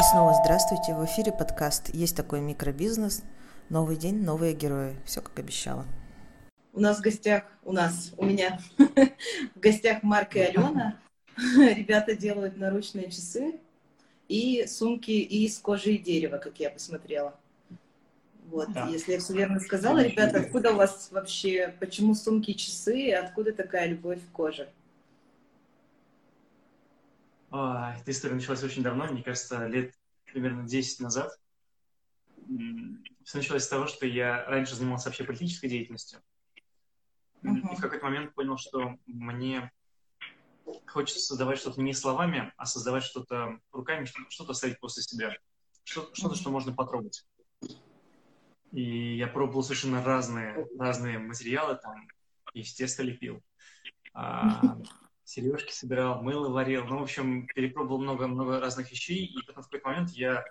И снова здравствуйте. В эфире подкаст «Есть такой микробизнес». Новый день, новые герои. Все как обещала. У нас в гостях, у нас, у меня в гостях Марк и Алена. Ребята делают наручные часы и сумки из кожи и дерева, как я посмотрела. Вот, да. если я все верно сказала, ребята, откуда у вас вообще, почему сумки и часы, откуда такая любовь к коже? Эта история началась очень давно, мне кажется, лет примерно 10 назад. Все началось с того, что я раньше занимался вообще политической деятельностью. Uh-huh. И в какой-то момент понял, что мне хочется создавать что-то не словами, а создавать что-то руками, что-то оставить после себя. Что-то, uh-huh. что можно потрогать. И я пробовал совершенно разные, разные материалы, там, из теста лепил. А, сережки собирал, мыло варил. Ну, в общем, перепробовал много-много разных вещей, и потом в какой-то момент я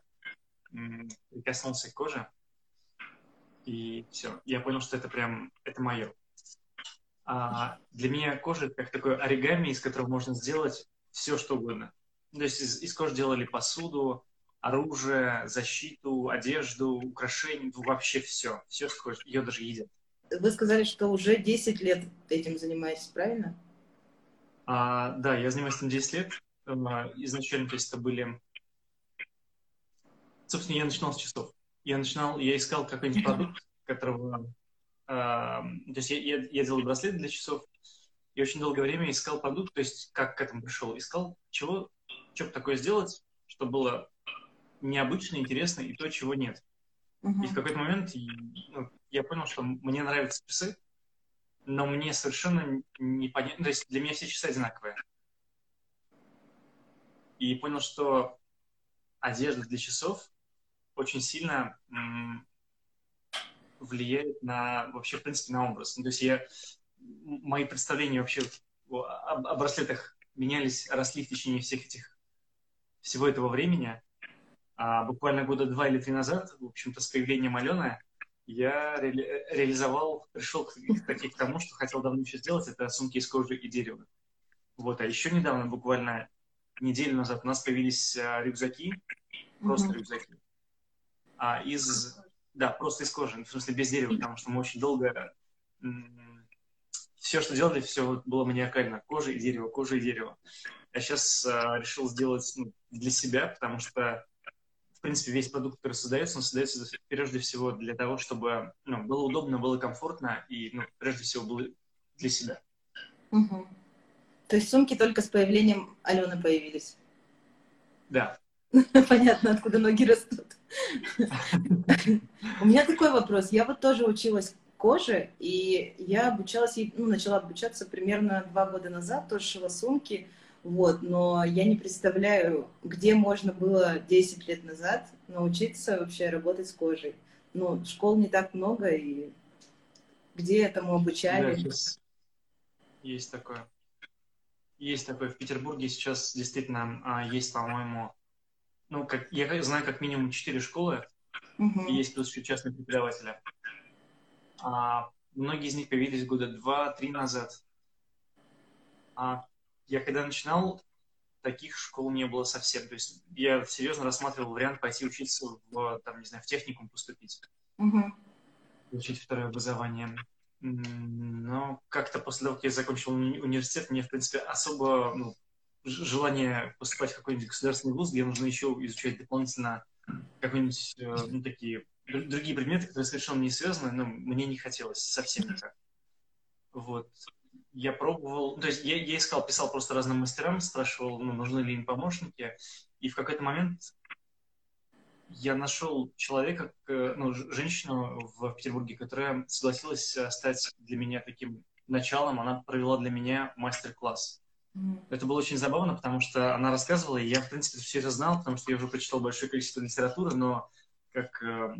прикоснулся к коже, и все. Я понял, что это прям, это мое. А для меня кожа как такой оригами, из которого можно сделать все, что угодно. То есть из, из кожи делали посуду, оружие, защиту, одежду, украшения, ну, вообще все. Все с кожи. Ее даже едят. Вы сказали, что уже 10 лет этим занимаетесь, правильно? А, да, я занимаюсь этим 10 лет. А, изначально, то есть, это были... Собственно, я начинал с часов. Я начинал, я искал какой-нибудь продукт, которого... А, то есть я, я, я делал браслеты для часов, и очень долгое время искал продукт, то есть как к этому пришел, искал, чего, что бы такое сделать, чтобы было необычно, интересно и то, чего нет. Uh-huh. И в какой-то момент ну, я понял, что мне нравятся часы, но мне совершенно непонятно, то есть для меня все часы одинаковые. И понял, что одежда для часов очень сильно влияет на вообще, в принципе, на образ. Ну, то есть я, мои представления вообще о, о браслетах менялись, росли в течение всех этих, всего этого времени. А буквально года два или три назад, в общем-то, с появлением Алены, я ре- реализовал, пришел к, к, тому, что хотел давно еще сделать, это сумки из кожи и дерева. Вот, а еще недавно, буквально неделю назад, у нас появились а, рюкзаки, просто mm-hmm. рюкзаки, а из, да, просто из кожи, в смысле без дерева, потому что мы очень долго м- все, что делали, все было маниакально, кожа и дерево, кожа и дерево. Я сейчас а, решил сделать ну, для себя, потому что в принципе, весь продукт, который создается, он создается прежде всего для того, чтобы ну, было удобно, было комфортно и, ну, прежде всего, было для себя. Угу. То есть сумки только с появлением Алены появились? Да. Понятно, откуда ноги растут. У меня такой вопрос. Я вот тоже училась коже, и я обучалась, ну, начала обучаться примерно два года назад, тоже шила сумки, вот, но я не представляю, где можно было 10 лет назад научиться вообще работать с кожей. Ну, школ не так много, и где этому обучали? Да, есть такое. Есть такое. В Петербурге сейчас действительно а, есть, по-моему, ну, как, я знаю как минимум 4 школы, угу. и есть плюс еще частные преподаватели. А, многие из них появились года два-три назад. А я когда начинал, таких школ не было совсем. То есть я серьезно рассматривал вариант пойти учиться в, там, не знаю, в техникум поступить. Угу. Получить второе образование. Но как-то после того, как я закончил уни- университет, мне, в принципе, особо ну, желание поступать в какой-нибудь государственный вуз, где нужно еще изучать дополнительно какие-нибудь, э, ну, такие другие предметы, которые совершенно не связаны, но мне не хотелось совсем никак. Вот я пробовал, то есть я, я искал, писал просто разным мастерам, спрашивал, ну, нужны ли им помощники, и в какой-то момент я нашел человека, ну, женщину в Петербурге, которая согласилась э, стать для меня таким началом, она провела для меня мастер-класс. Mm-hmm. Это было очень забавно, потому что она рассказывала, и я, в принципе, все это знал, потому что я уже прочитал большое количество литературы, но как э,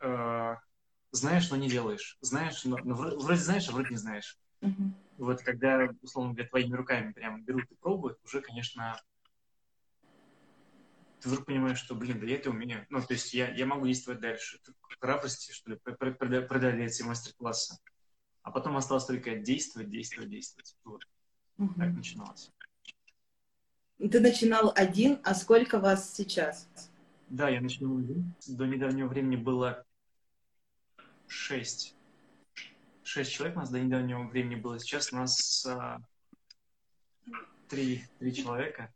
э, знаешь, но не делаешь. Знаешь, но, но вроде знаешь, а вроде не знаешь. Угу. Вот когда, условно говоря, твоими руками прям берут и пробуют, уже, конечно, ты вдруг понимаешь, что, блин, да я это умею. Ну, то есть я, я могу действовать дальше. Храбрости, что ли, преодолеть все мастер-классы. А потом осталось только действовать, действовать, действовать. Вот. Угу. Так начиналось. Ты начинал один, а сколько вас сейчас? Да, я начинал один. До недавнего времени было шесть. Шесть человек у нас до недавнего времени было. Сейчас у нас а, три, три человека.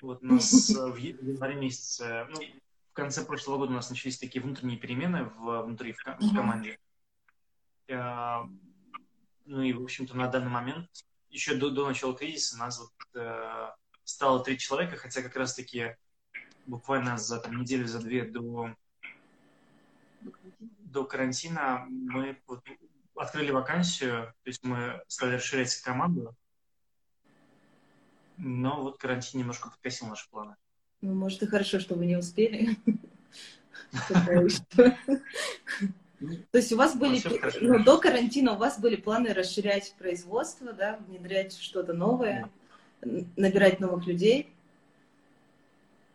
Вот у нас а, в январе месяце, ну, в конце прошлого года у нас начались такие внутренние перемены в, внутри в, в команде. А, ну и, в общем-то, на данный момент, еще до, до начала кризиса, нас вот э, стало три человека, хотя как раз-таки буквально за там, неделю, за две до, до карантина мы вот, открыли вакансию, то есть мы стали расширять команду, но вот карантин немножко подкосил наши планы. Ну, может, и хорошо, что вы не успели. То есть у вас были, ну, до карантина у вас были планы расширять производство, да, внедрять что-то новое, набирать новых людей.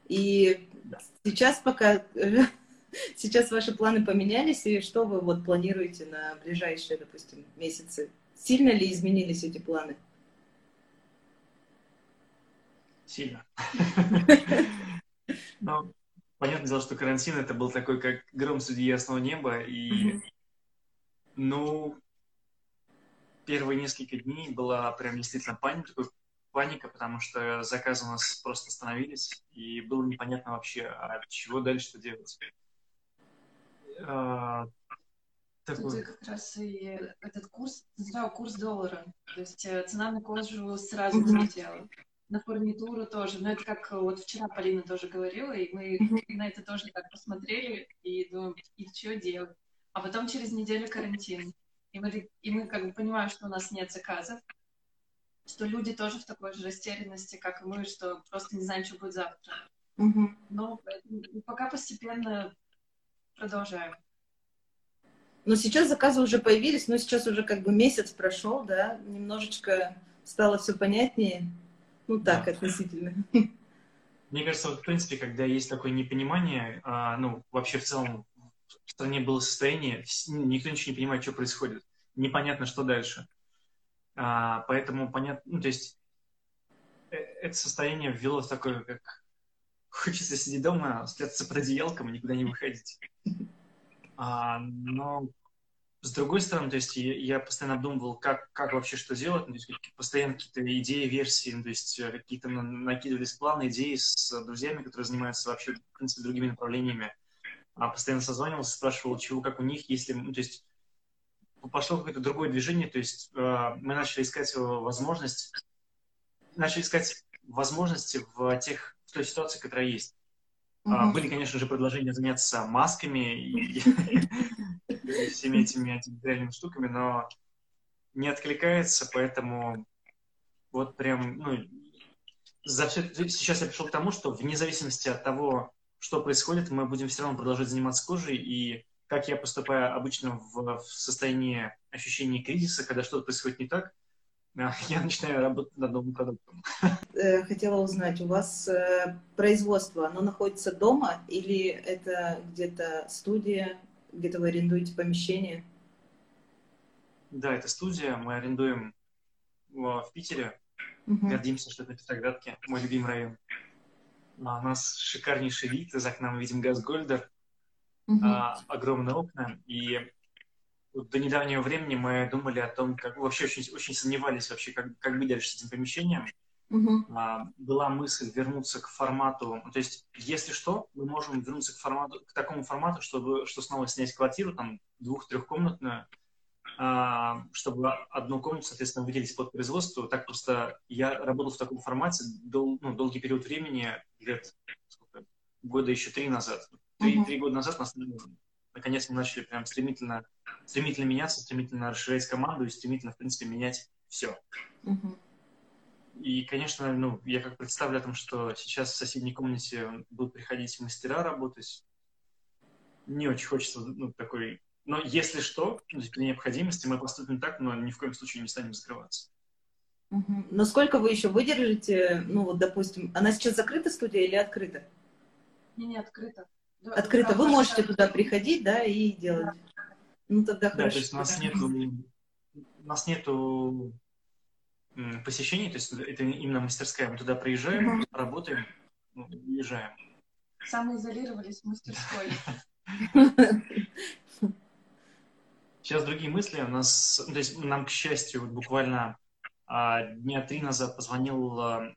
И сейчас пока, сейчас ваши планы поменялись, и что вы вот планируете на ближайшие, допустим, месяцы? Сильно ли изменились эти планы? Сильно. Но понятное дело, что карантин это был такой, как гром среди ясного неба, и, ну, первые несколько дней была прям действительно паника, паника, потому что заказы у нас просто остановились, и было непонятно вообще, а чего дальше-то делать. А, такой... Тут как раз и этот курс, сразу курс доллара, то есть э, цена на кожу сразу взлетела на фурнитуру тоже. Но это как вот вчера Полина тоже говорила, и мы на это тоже так посмотрели и думаем, и что делать? А потом через неделю карантин. И мы, и мы как бы понимаем, что у нас нет заказов, что люди тоже в такой же растерянности, как и мы, что просто не знаем, что будет завтра. Mm-hmm. Но пока постепенно продолжаем. Но сейчас заказы уже появились, но сейчас уже как бы месяц прошел, да, немножечко стало все понятнее. Ну так, да. относительно. Мне кажется, вот, в принципе, когда есть такое непонимание, а, ну, вообще в целом в стране было состояние, никто ничего не понимает, что происходит. Непонятно, что дальше. А, поэтому понятно, ну, то есть э, это состояние ввело в такое, как хочется сидеть дома, спрятаться под одеялком и никуда не выходить. А, но с другой стороны, то есть я, я постоянно обдумывал, как, как вообще что делать, ну, то есть постоянно какие-то идеи, версии, ну, то есть э, какие-то накидывались планы, идеи с друзьями, которые занимаются вообще, в принципе, другими направлениями. А постоянно созванивался, спрашивал, чего, как у них, если, ну, то есть пошло какое-то другое движение, то есть э, мы начали искать возможность, начали искать возможности в тех, в той ситуации, которая есть. Mm-hmm. Были, конечно же, предложения заняться масками и всеми этими антибактериальными штуками, но не откликается, поэтому вот прям, ну, за все, сейчас я пришел к тому, что вне зависимости от того, что происходит, мы будем все равно продолжать заниматься кожей, и как я поступаю обычно в, в состоянии ощущения кризиса, когда что-то происходит не так, я начинаю работать над новым продуктом. Э, хотела узнать, у вас э, производство, оно находится дома или это где-то студия, где-то вы арендуете помещение? Да, это студия, мы арендуем в Питере. Угу. Гордимся, что это Петроградки, мой любимый район. А у нас шикарнейший вид, из окна мы видим Газгольдер, угу. а, огромные окна, и до недавнего времени мы думали о том, как вообще очень, очень сомневались вообще, как, как быть дальше с этим помещением. Uh-huh. А, была мысль вернуться к формату, то есть, если что, мы можем вернуться к формату, к такому формату, чтобы, что снова снять квартиру, там, двух-трехкомнатную, а, чтобы одну комнату, соответственно, выделить под производство. Так просто я работал в таком формате дол, ну, долгий период времени, лет сколько, года еще три назад. Три, uh-huh. три года назад нас наконец мы начали прям стремительно, стремительно меняться, стремительно расширять команду и стремительно, в принципе, менять все. Uh-huh. И, конечно, ну, я как представлю о том, что сейчас в соседней комнате будут приходить мастера работать, не очень хочется, ну, такой... Но если что, при необходимости мы поступим так, но ни в коем случае не станем закрываться. Угу. Но сколько вы еще выдержите, ну, вот, допустим, она сейчас закрыта студия или открыта? Не, не, открыта. Открыто. Вы можете туда приходить, да, и делать. Ну, тогда да, хорошо. то есть у нас нету, у нас нету посещений, то есть это именно мастерская. Мы туда приезжаем, работаем, ну, уезжаем. Самоизолировались в мастерской. Сейчас другие мысли. У нас, ну, то есть нам, к счастью, буквально а, дня три назад позвонил а,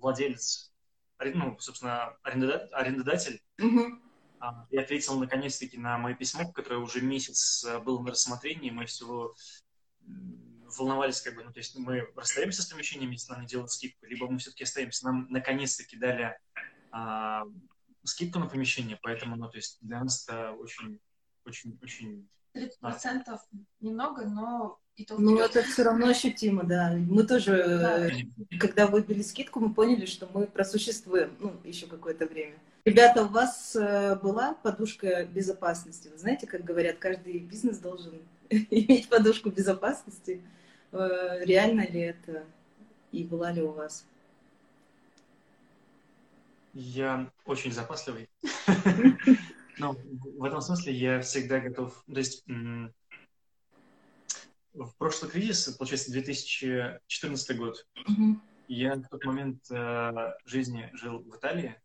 владелец, ну, собственно, арендодатель, Мгм. а, и ответил наконец-таки на мое письмо, которое уже месяц а, было на рассмотрении. Мы всего волновались, как бы, ну, то есть мы расстаемся с помещением, если нам не делают скидку, либо мы все-таки остаемся. Нам наконец-таки дали а, скидку на помещение, поэтому, ну, то есть для нас это очень, очень, очень 30% немного, но и то Ну, это все равно ощутимо, да. Мы тоже, Да. э, когда выбили скидку, мы поняли, что мы просуществуем, ну, еще какое-то время. Ребята, у вас э, была подушка безопасности? Вы знаете, как говорят, каждый бизнес должен иметь подушку безопасности. Э, Реально ли это? И была ли у вас? Я очень запасливый. Но в этом смысле я всегда готов. То есть в прошлый кризис, получается, 2014 год, Мгм. я в тот момент э, жизни жил в Италии.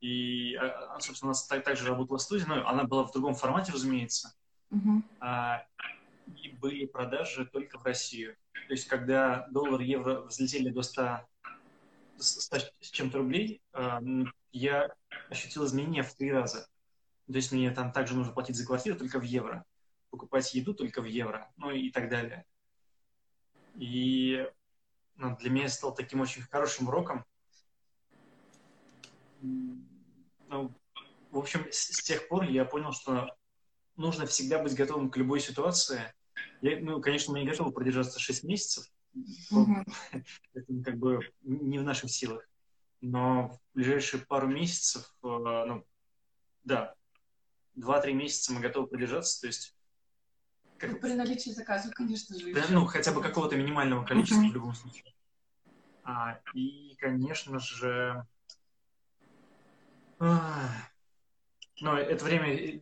И, а, а, собственно, у нас так- также работала студия, но она была в другом формате, разумеется. Мгм. А, и были продажи только в Россию. То есть, когда доллар, евро взлетели до 100, с 100 с чем-то рублей, а, я ощутил изменения в три раза. То есть, мне там также нужно платить за квартиру только в евро, покупать еду только в евро, ну и так далее. И ну, для меня это стало таким очень хорошим уроком. Ну, в общем, с, с тех пор я понял, что нужно всегда быть готовым к любой ситуации. Я, ну, конечно, мы не готовы продержаться 6 месяцев. Мгм. Это как бы не в наших силах. Но в ближайшие пару месяцев, э, ну, да, 2-3 месяца мы готовы продержаться. То есть, как- Ну, При наличии заказов, конечно же. да, ну, хотя бы какого-то минимального количества Мгм. в любом случае. А, и, конечно же, а, ну, это время,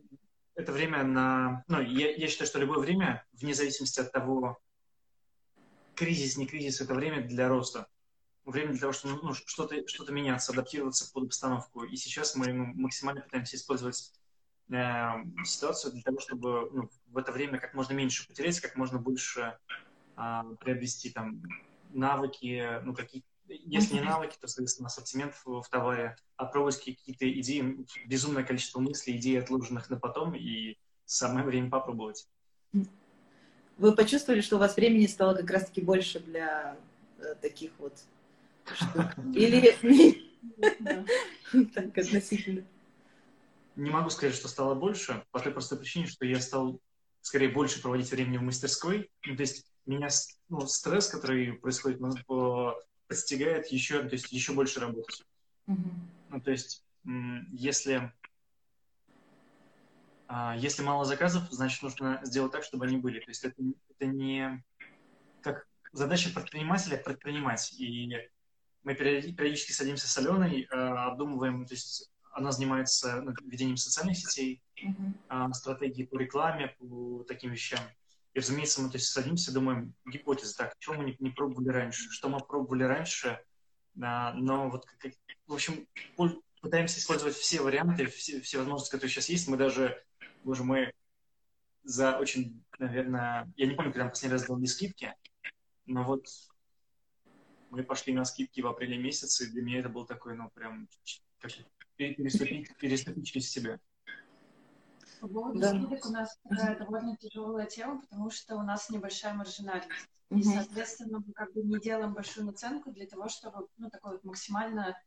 это время на... Ну, я, я считаю, что любое время, вне зависимости от того, кризис, не кризис, это время для роста. Время для того, чтобы ну, что-то что меняться, адаптироваться под обстановку. И сейчас мы ну, максимально пытаемся использовать э, ситуацию для того, чтобы ну, в это время как можно меньше потерять, как можно больше а, приобрести там навыки, ну какие если не навыки, то, соответственно, ассортимент в, в товаре, опробовать какие-то идеи, безумное количество мыслей, идей, отложенных на потом, и самое время попробовать. Вы почувствовали, что у вас времени стало как раз-таки больше для э, таких вот штук? Или так относительно? Не могу сказать, что стало больше, по той простой причине, что я стал скорее больше проводить времени в мастерской. Ну, то есть меня ну, стресс, который происходит, по- подстигает еще, то есть еще больше работать. Мгм. Ну, то есть, если, а, если мало заказов, значит, нужно сделать так, чтобы они были. То есть это, это не как задача предпринимателя предпринимать. И мы периоди- периодически садимся с Аленой, а, обдумываем, то есть она занимается ну, ведением социальных сетей, а, стратегии по рекламе, по таким вещам. И, разумеется, мы то есть, садимся, думаем, гипотезы, так, чего мы не, не пробовали раньше, что мы пробовали раньше, а, но вот, как- в общем, пытаемся использовать все варианты, все, все возможности, которые сейчас есть. Мы даже, боже мой, за очень, наверное, я не помню, когда мы последний раз делали скидки, но вот мы пошли на скидки в апреле месяце, и для меня это был такой, ну, прям, как переступить, переступить через себя. По поводу Да. скидок у нас такая довольно тяжелая тема, потому что у нас небольшая маржинальность. И, соответственно, мы как бы не делаем большую наценку для того, чтобы, ну, такой вот максимально,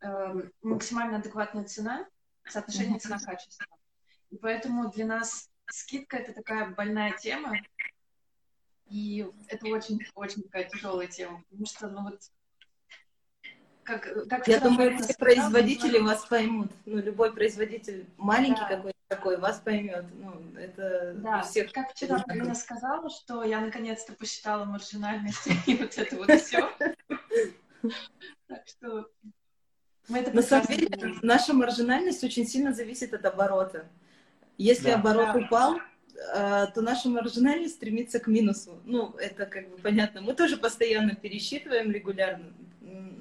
эм, максимально адекватная цена, соотношение цена-качество. И поэтому для нас скидка — это такая больная тема, и это очень-очень такая тяжелая тема, потому что, ну, вот, как, как Я думаю, все производители вас поймут. Ну, любой производитель маленький Да. какой-то такой вас поймет. Ну, это Да, у всех. как вчера. Марина сказала, что я наконец-то посчитала маржинальность и вот это вот все. Так что мы это На самом деле, наша маржинальность очень сильно зависит от оборота. Если Да. оборот Да. упал, а, то наша маржинальность стремится к минусу. Ну, это как бы понятно. Мы тоже постоянно пересчитываем регулярно,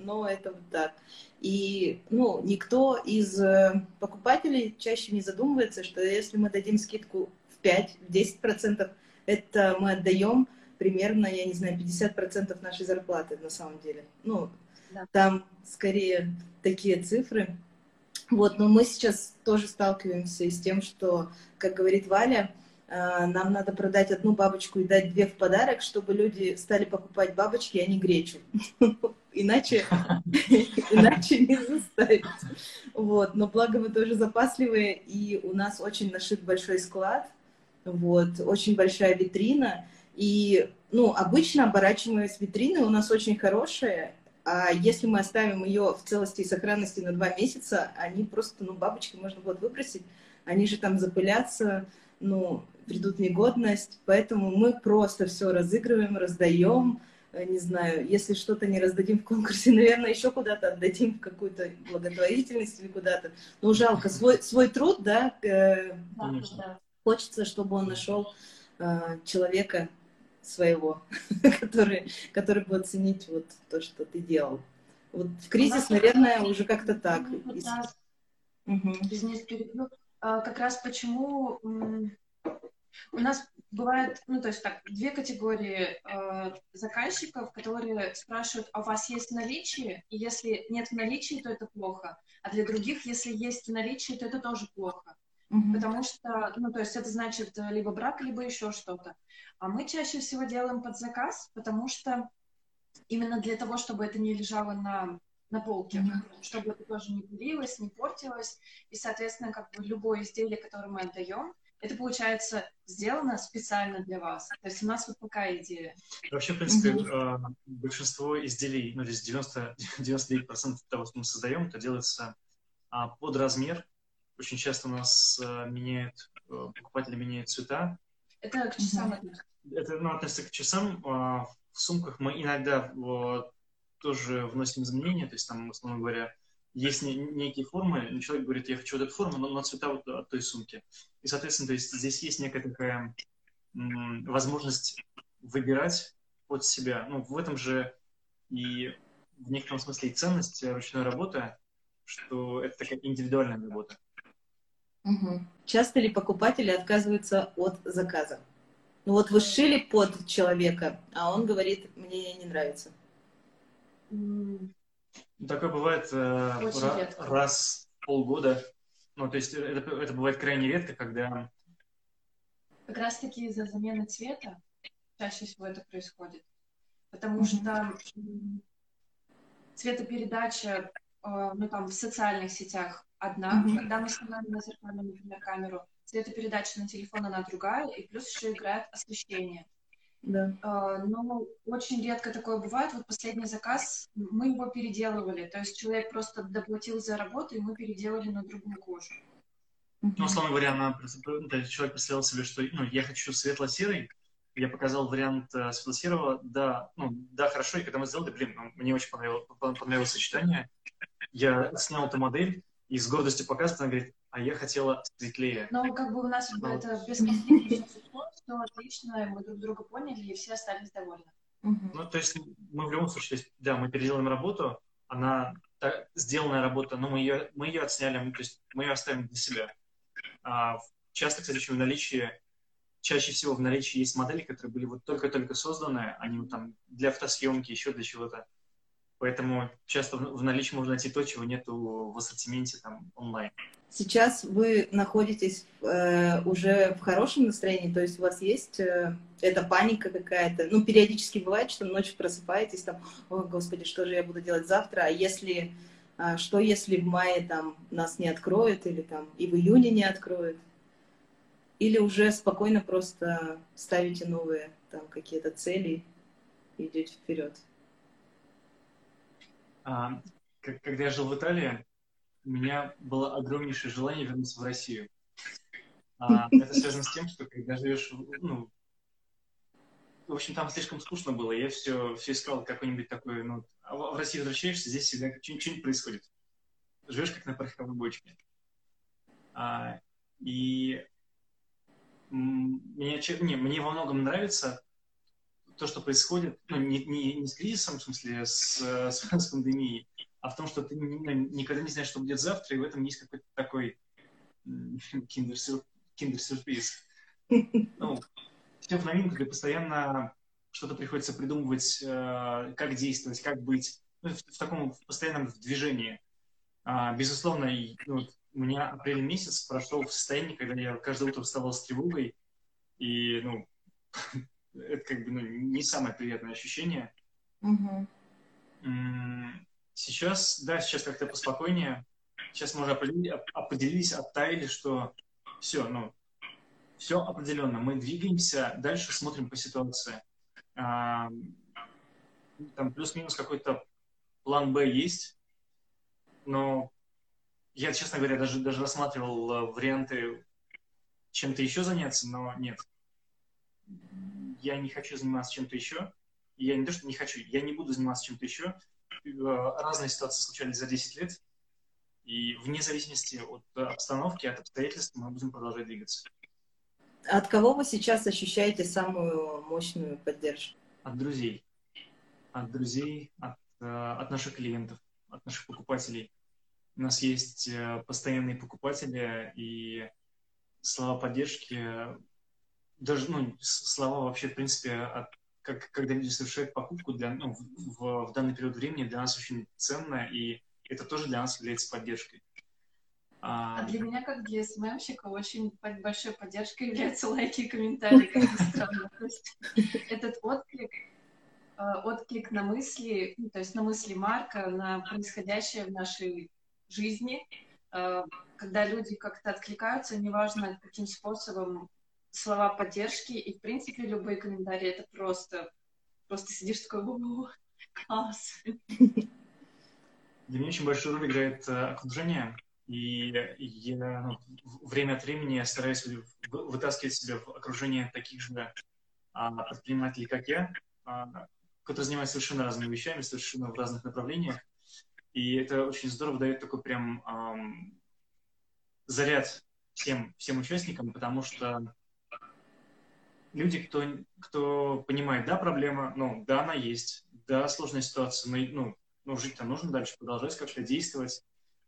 но это вот так. И, ну, никто из э, покупателей чаще не задумывается, что если мы дадим скидку в 5-10%, это мы отдаем примерно, я не знаю, 50% нашей зарплаты на самом деле. Ну, да. там скорее такие цифры. Вот, но мы сейчас тоже сталкиваемся с тем, что, как говорит Валя, э, нам надо продать одну бабочку и дать две в подарок, чтобы люди стали покупать бабочки, а не гречу. Иначе, иначе не заставить. Вот. Но благо мы тоже запасливые, и у нас очень нашит большой склад, вот, очень большая витрина. И, ну, обычно оборачиваемость витрины у нас очень хорошая, а если мы оставим ее в целости и сохранности на два месяца, они просто, ну, бабочки можно будет выбросить, они же там запылятся, ну, придут негодность, поэтому мы просто все разыгрываем, раздаем, э, не знаю, если что-то не раздадим в конкурсе, наверное, еще куда-то отдадим в какую-то благотворительность или куда-то. Но жалко, свой, свой труд, да, э, да, хочется, чтобы он нашел э, человека, своего, который, который будет ценить вот то, что ты делал. Вот в кризис, наверное, уже как-то так. Ну, а, как раз почему у нас бывает, ну, то есть так, две категории э, заказчиков, которые спрашивают, а у вас есть наличие? И если нет в наличии, то это плохо. А для других, если есть в наличии, то это тоже плохо. Mm-hmm. Потому что, ну, то есть это значит э, либо брак, либо еще что-то. А мы чаще всего делаем под заказ, потому что именно для того, чтобы это не лежало на, на полке, mm-hmm. чтобы это тоже не пылилось, не портилось. И, соответственно, как бы любое изделие, которое мы отдаем, это получается сделано специально для вас. То есть у нас вот такая идея. Вообще, в принципе, mm-hmm. большинство изделий, ну, здесь 90, 99% того, что мы создаем, это делается а, под размер очень часто у нас э, меняют, э, покупатели меняют цвета. Это к часам относится? Это ну, относится к часам. Э, в сумках мы иногда вот, тоже вносим изменения, то есть там, условно говоря, есть не, некие формы, человек говорит, я хочу вот эту форму, но на цвета вот от той сумки. И, соответственно, то есть здесь есть некая такая м, возможность выбирать под себя. Ну, в этом же и в некотором смысле и ценность ручной работы, что это такая индивидуальная работа. Угу. Часто ли покупатели отказываются от заказа? Ну вот вы сшили под человека, а он говорит, мне не нравится. Такое бывает э, раз в полгода. Ну, то есть это, это бывает крайне редко, когда... Как раз таки из-за замены цвета чаще всего это происходит. Потому mm-hmm. что цветопередача, э, ну, там, в социальных сетях одна, mm-hmm. когда мы снимаем на зеркальную, например, камеру, цветопередача на телефон, она другая, и плюс еще играет освещение. Да. Uh, но очень редко такое бывает. Вот последний заказ, мы его переделывали. То есть человек просто доплатил за работу, и мы переделали на другую кожу. Ну, условно говоря, она, человек представлял себе, что ну, я хочу светло-серый, я показал вариант э, светло-серого, да, ну, да, хорошо, и когда мы сделали, блин, ну, мне очень понравилось, понравилось сочетание, я снял эту модель, и с гордостью показывает, она говорит, а я хотела светлее. Но как бы у нас Но... это без конфликта все отлично, мы друг друга поняли, и все остались довольны. Ну, то есть мы в любом случае, есть, да, мы переделаем работу, она та, сделанная работа, но мы ее, мы ее отсняли, мы, то есть мы ее оставим для себя. А, часто, кстати, еще в наличии, чаще всего в наличии есть модели, которые были вот только-только созданы, они вот там для фотосъемки, еще для чего-то. Поэтому часто в наличии можно найти то, чего нету в ассортименте там онлайн. Сейчас вы находитесь э, уже в хорошем настроении, то есть у вас есть э, эта паника какая-то. Ну, периодически бывает, что ночью просыпаетесь там, о, господи, что же я буду делать завтра, а если, а что если в мае там нас не откроют или там и в июне не откроют? Или уже спокойно просто ставите новые там какие-то цели и идете вперед? А, когда я жил в Италии, у меня было огромнейшее желание вернуться в Россию. А, это связано с тем, что когда живешь, ну, в общем, там слишком скучно было. Я все, все искал какой-нибудь такой, ну, а в России возвращаешься, здесь всегда что-нибудь происходит. Живешь как на пороховой бочке. А, и мне, не, мне во многом нравится то, что происходит, ну, не, не, не с кризисом, в смысле, с, с, с пандемией, а в том, что ты ну, никогда не знаешь, что будет завтра, и в этом есть какой-то такой киндер-сюрприз. Ну, все в новинку, ты постоянно что-то приходится придумывать, э, как действовать, как быть, ну, в, в таком постоянном движении. А, безусловно, и, ну, у меня апрель месяц прошел в состоянии, когда я каждое утро вставал с тревогой, и, ну, это как бы ну, не самое приятное ощущение. Угу. Сейчас, да, сейчас как-то поспокойнее. Сейчас мы уже определились, оттаяли, что все, ну, все определенно. Мы двигаемся, дальше смотрим по ситуации. А, там плюс-минус какой-то план Б есть, но я, честно говоря, даже, даже рассматривал э, варианты чем-то еще заняться, но нет. Я не хочу заниматься чем-то еще. Я не то, что не хочу, я не буду заниматься чем-то еще. Э, разные ситуации случались за 10 лет, и вне зависимости от обстановки, от обстоятельств мы будем продолжать двигаться. От кого вы сейчас ощущаете самую мощную поддержку? От друзей. От друзей, от, э, от наших клиентов, от наших покупателей. У нас есть э, постоянные покупатели, и слова поддержки, даже ну, слова вообще, в принципе, от, как, когда люди совершают покупку для, ну, в, в данный период времени для нас очень ценно, и это тоже для нас является поддержкой. А, а для меня, как для СММщика, очень большой поддержкой являются лайки и комментарии, как ни странно. То есть этот отклик, э, отклик на мысли, ну, то есть на мысли Марка, на происходящее в нашей жизни, э, когда люди как-то откликаются, неважно каким способом, слова поддержки и, в принципе, любые комментарии, это просто, просто сидишь такой, класс. Для меня очень большую роль играет э, окружение, и я ну, время от времени я стараюсь вытаскивать себя в окружение таких же а, предпринимателей, как я, а, которые занимаются совершенно разными вещами, совершенно в разных направлениях. И это очень здорово дает такой прям ам, заряд всем, всем участникам, потому что люди, кто, кто понимает, да, проблема, ну, да, она есть, да, сложная ситуация, но ну, ну жить-то нужно дальше, продолжать как-то действовать,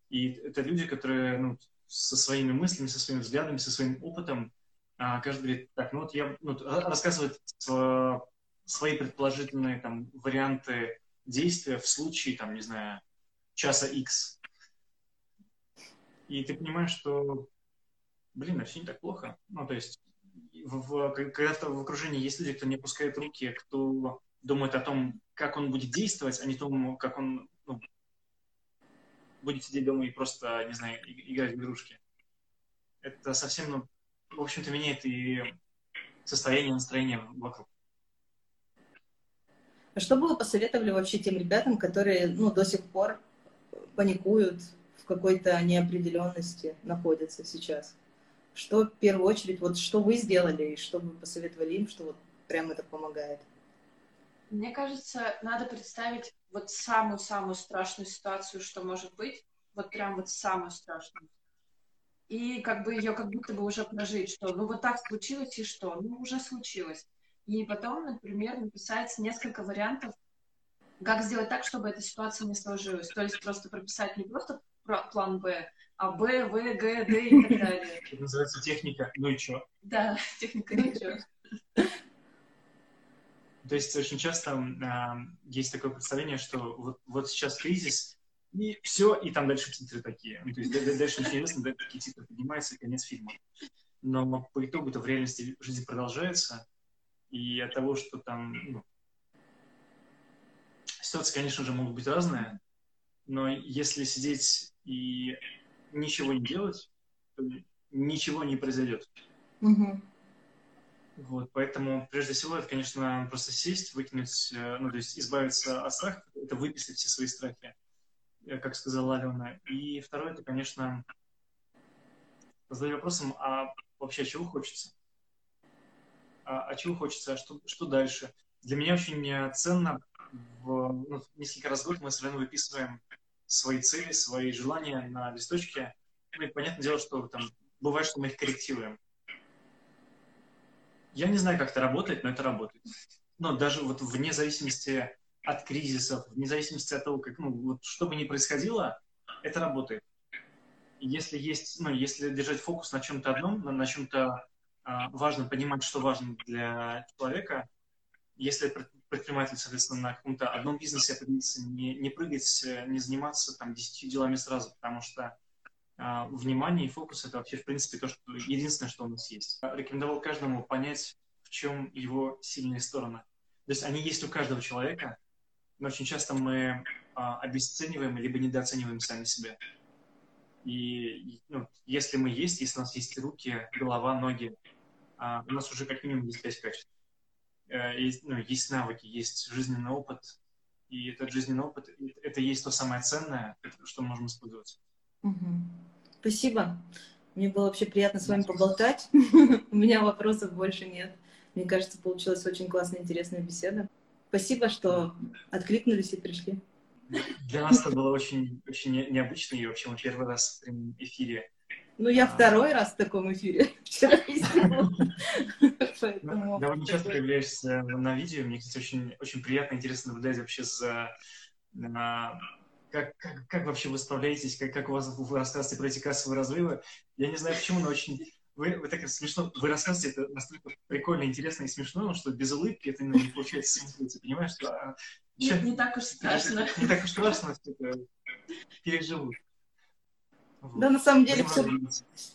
и это люди, которые ну, со своими мыслями, со своими взглядами, со своим опытом, а, каждый говорит, так, ну вот я ну, рассказывает свои предположительные там варианты действия в случае, там, не знаю, часа X. И ты понимаешь, что, блин, а все не так плохо. Ну, то есть, в, когда в окружении есть люди, кто не опускает руки, кто думает о том, как он будет действовать, а не том, как он ну, будет сидеть дома и просто, не знаю, играть в игрушки. Это совсем, ну, в общем-то, меняет и состояние, настроение вокруг. А что бы вы посоветовали вообще тем ребятам, которые, ну, до сих пор паникуют, в какой-то неопределенности находятся сейчас? Что в первую очередь, вот что вы сделали и что вы посоветовали им, что вот прям это помогает? Мне кажется, надо представить вот самую-самую страшную ситуацию, что может быть, вот прям вот самую страшную. И как бы ее как будто бы уже прожить, что ну вот так случилось и что? Ну уже случилось. И потом, например, написать несколько вариантов, как сделать так, чтобы эта ситуация не сложилась. То есть просто прописать не просто план Б, а Б, В, Г, Д и так далее. Это называется техника «ну и чё?». Да, техника «ну и чё?». То есть очень часто э, есть такое представление, что вот, вот сейчас кризис, и все, и там дальше титры такие. Ну, то есть дальше интересно, дальше такие титры поднимаются, и конец фильма. Но по итогу это в реальности жизнь продолжается, и от того, что там ну, ситуации, конечно же, могут быть разные, но если сидеть и ничего не делать, ничего не произойдет. Mm-hmm. Вот, поэтому прежде всего это, конечно, просто сесть, выкинуть, э, ну, то есть избавиться от страха, это выписать все свои страхи, э, как сказала Алена. И второе, это, конечно, задать вопросом, а вообще чего хочется? А, а чего хочется, а что, что дальше? Для меня очень э, ценно, в, ну, несколько раз в год мы с Леной выписываем свои цели, свои желания на листочке. И понятное дело, что там бывает, что мы их корректируем Я не знаю, как это работает, но это работает. Но даже вот вне зависимости от кризисов, вне зависимости от того, как, ну, вот что бы ни происходило, это работает. Если есть, ну, если держать фокус на чем-то одном, на, на чем-то а, важном, понимать, что важно для человека, если предприниматель, соответственно, на каком-то одном бизнесе определиться, не, не прыгать, не заниматься там десятью делами сразу, потому что а, внимание и фокус — это вообще, в принципе, то, что единственное, что у нас есть. Рекомендовал каждому понять, в чем его сильные стороны. То есть они есть у каждого человека, но очень часто мы а, обесцениваем либо недооцениваем сами себя. И ну, если мы есть, если у нас есть руки, голова, ноги, а, у нас уже как минимум есть пять качеств. Э, есть, ну, есть навыки, есть жизненный опыт, и этот жизненный опыт — это есть то самое ценное, что мы можем использовать. Угу. Спасибо. Мне было вообще приятно с вами поболтать. У меня вопросов больше нет. Мне кажется, получилась очень классная, интересная беседа. Спасибо, что откликнулись и пришли. Для нас это было очень, очень необычно, и вообще мы первый раз в эфире. Ну, я а... второй раз в таком эфире вчера Довольно часто появляешься на видео. Мне, кстати, очень, очень приятно, интересно наблюдать вообще за как, как, как вообще вы справляетесь, как, как у вас вы рассказываете про эти кассовые разрывы. Я не знаю почему, но очень вы, вы так смешно, вы рассказываете это настолько прикольно, интересно и смешно, что без улыбки это не получается смотреть. Понимаешь, что... А, Нет, не так уж страшно. Не так уж страшно, что это переживут. Да, на самом деле все,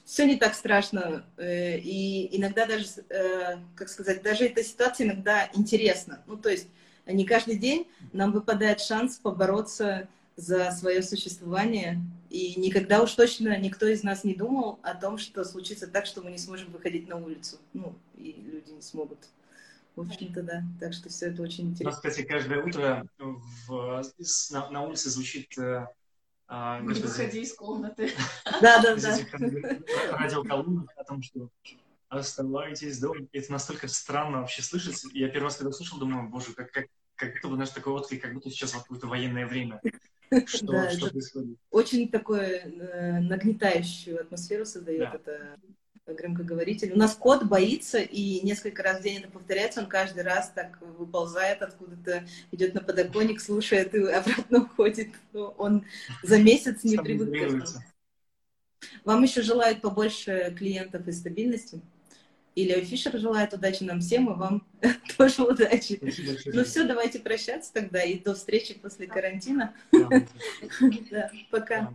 все не так страшно. Э, и иногда даже, э, как сказать, даже эта ситуация иногда интересна. Ну, то есть не каждый день нам выпадает шанс побороться за свое существование. И никогда уж точно никто из нас не думал о том, что случится так, что мы не сможем выходить на улицу. Ну, и люди не смогут. В общем-то, да. Так что все это очень интересно. У нас, кстати, каждое утро в, на, на улице звучит э, а, не выходи из комнаты. Да, да, да. Радиоколонок о том, что оставайтесь дома. Это настолько странно вообще слышать. Я первый раз, когда услышал, думаю, боже, как, как, как бы, знаешь, такой отклик, как будто сейчас какое-то военное время. Что, да, что происходит? Очень такое э, нагнетающую атмосферу создает да. это громкоговоритель. У нас кот боится, и несколько раз в день это повторяется, он каждый раз так выползает откуда-то, идет на подоконник, слушает и обратно уходит. Ну, он за месяц не привык к этому. Вам еще желают побольше клиентов и стабильности. Илья Фишер желает удачи нам всем, и вам тоже удачи. Ну все, давайте прощаться тогда, и до встречи после карантина. Да, пока.